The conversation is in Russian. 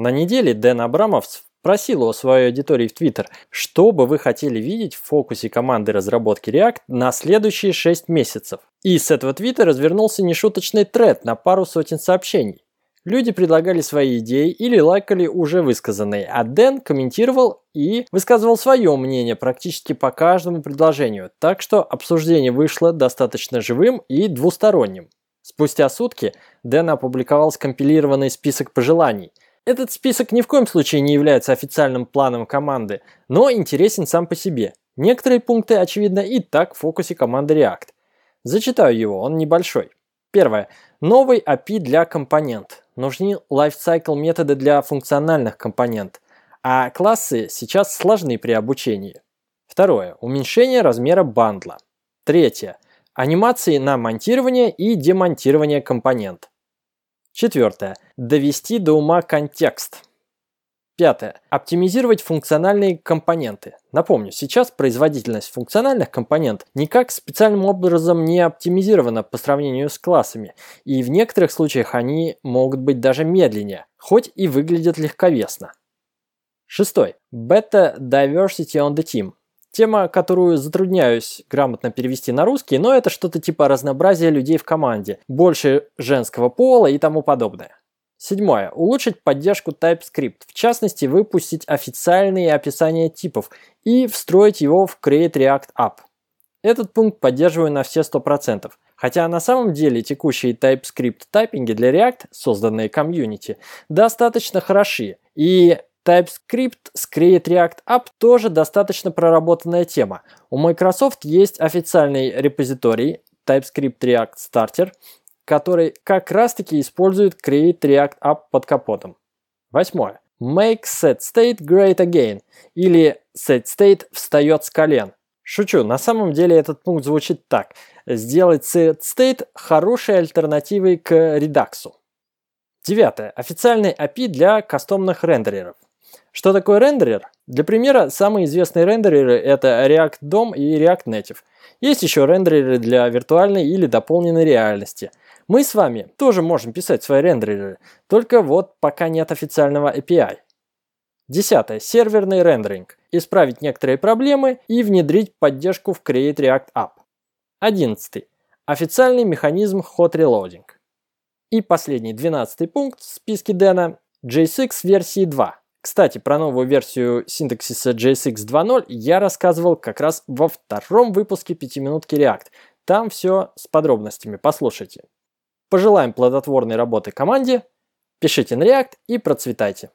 На неделе Дэн Абрамов спросил у своей аудитории в Twitter, что бы вы хотели видеть в фокусе команды разработки React на следующие 6 месяцев. И с этого твита развернулся нешуточный тред на пару сотен сообщений. Люди предлагали свои идеи или лайкали уже высказанные, а Дэн комментировал и высказывал свое мнение практически по каждому предложению, так что обсуждение вышло достаточно живым и двусторонним. Спустя сутки Дэн опубликовал скомпилированный список пожеланий. Этот список ни в коем случае не является официальным планом команды, но интересен сам по себе. Некоторые пункты, очевидно, и так в фокусе команды React. Зачитаю его, он небольшой. Первое. Новый API для компонент. Нужны lifecycle методы для функциональных компонент, а классы сейчас сложны при обучении. Второе. Уменьшение размера бандла. Третье. Анимации на монтирование и демонтирование компонент. Четвертое. Довести до ума контекст. Пятое. Оптимизировать функциональные компоненты. Напомню, сейчас производительность функциональных компонент никак специальным образом не оптимизирована по сравнению с классами, и в некоторых случаях они могут быть даже медленнее, хоть и выглядят легковесно. Шестой. Beta Diversity on the Team. Тема, которую затрудняюсь грамотно перевести на русский, но это что-то типа разнообразия людей в команде, больше женского пола и тому подобное. Седьмое. Улучшить поддержку TypeScript. В частности, выпустить официальные описания типов и встроить его в Create React App. Этот пункт поддерживаю на все 100%. Хотя на самом деле текущие TypeScript тайпинги для React, созданные комьюнити, достаточно хороши. И TypeScript с Create React App тоже достаточно проработанная тема. У Microsoft есть официальный репозиторий TypeScript React Starter, который как раз-таки использует Create React App под капотом. Восьмое. Make set state great again или set state встает с колен. Шучу, на самом деле этот пункт звучит так. Сделать set state хорошей альтернативой к Redux. Девятое. Официальный API для кастомных рендереров. Что такое рендерер? Для примера, самые известные рендереры это React DOM и React Native. Есть еще рендереры для виртуальной или дополненной реальности – мы с вами тоже можем писать свои рендереры, только вот пока нет официального API. Десятое. Серверный рендеринг. Исправить некоторые проблемы и внедрить поддержку в Create React App. Одиннадцатый. Официальный механизм Hot Reloading. И последний, двенадцатый пункт в списке Дэна – JSX версии 2. Кстати, про новую версию синтаксиса JSX 2.0 я рассказывал как раз во втором выпуске 5 минутки React. Там все с подробностями, послушайте. Пожелаем плодотворной работы команде, пишите на React и процветайте.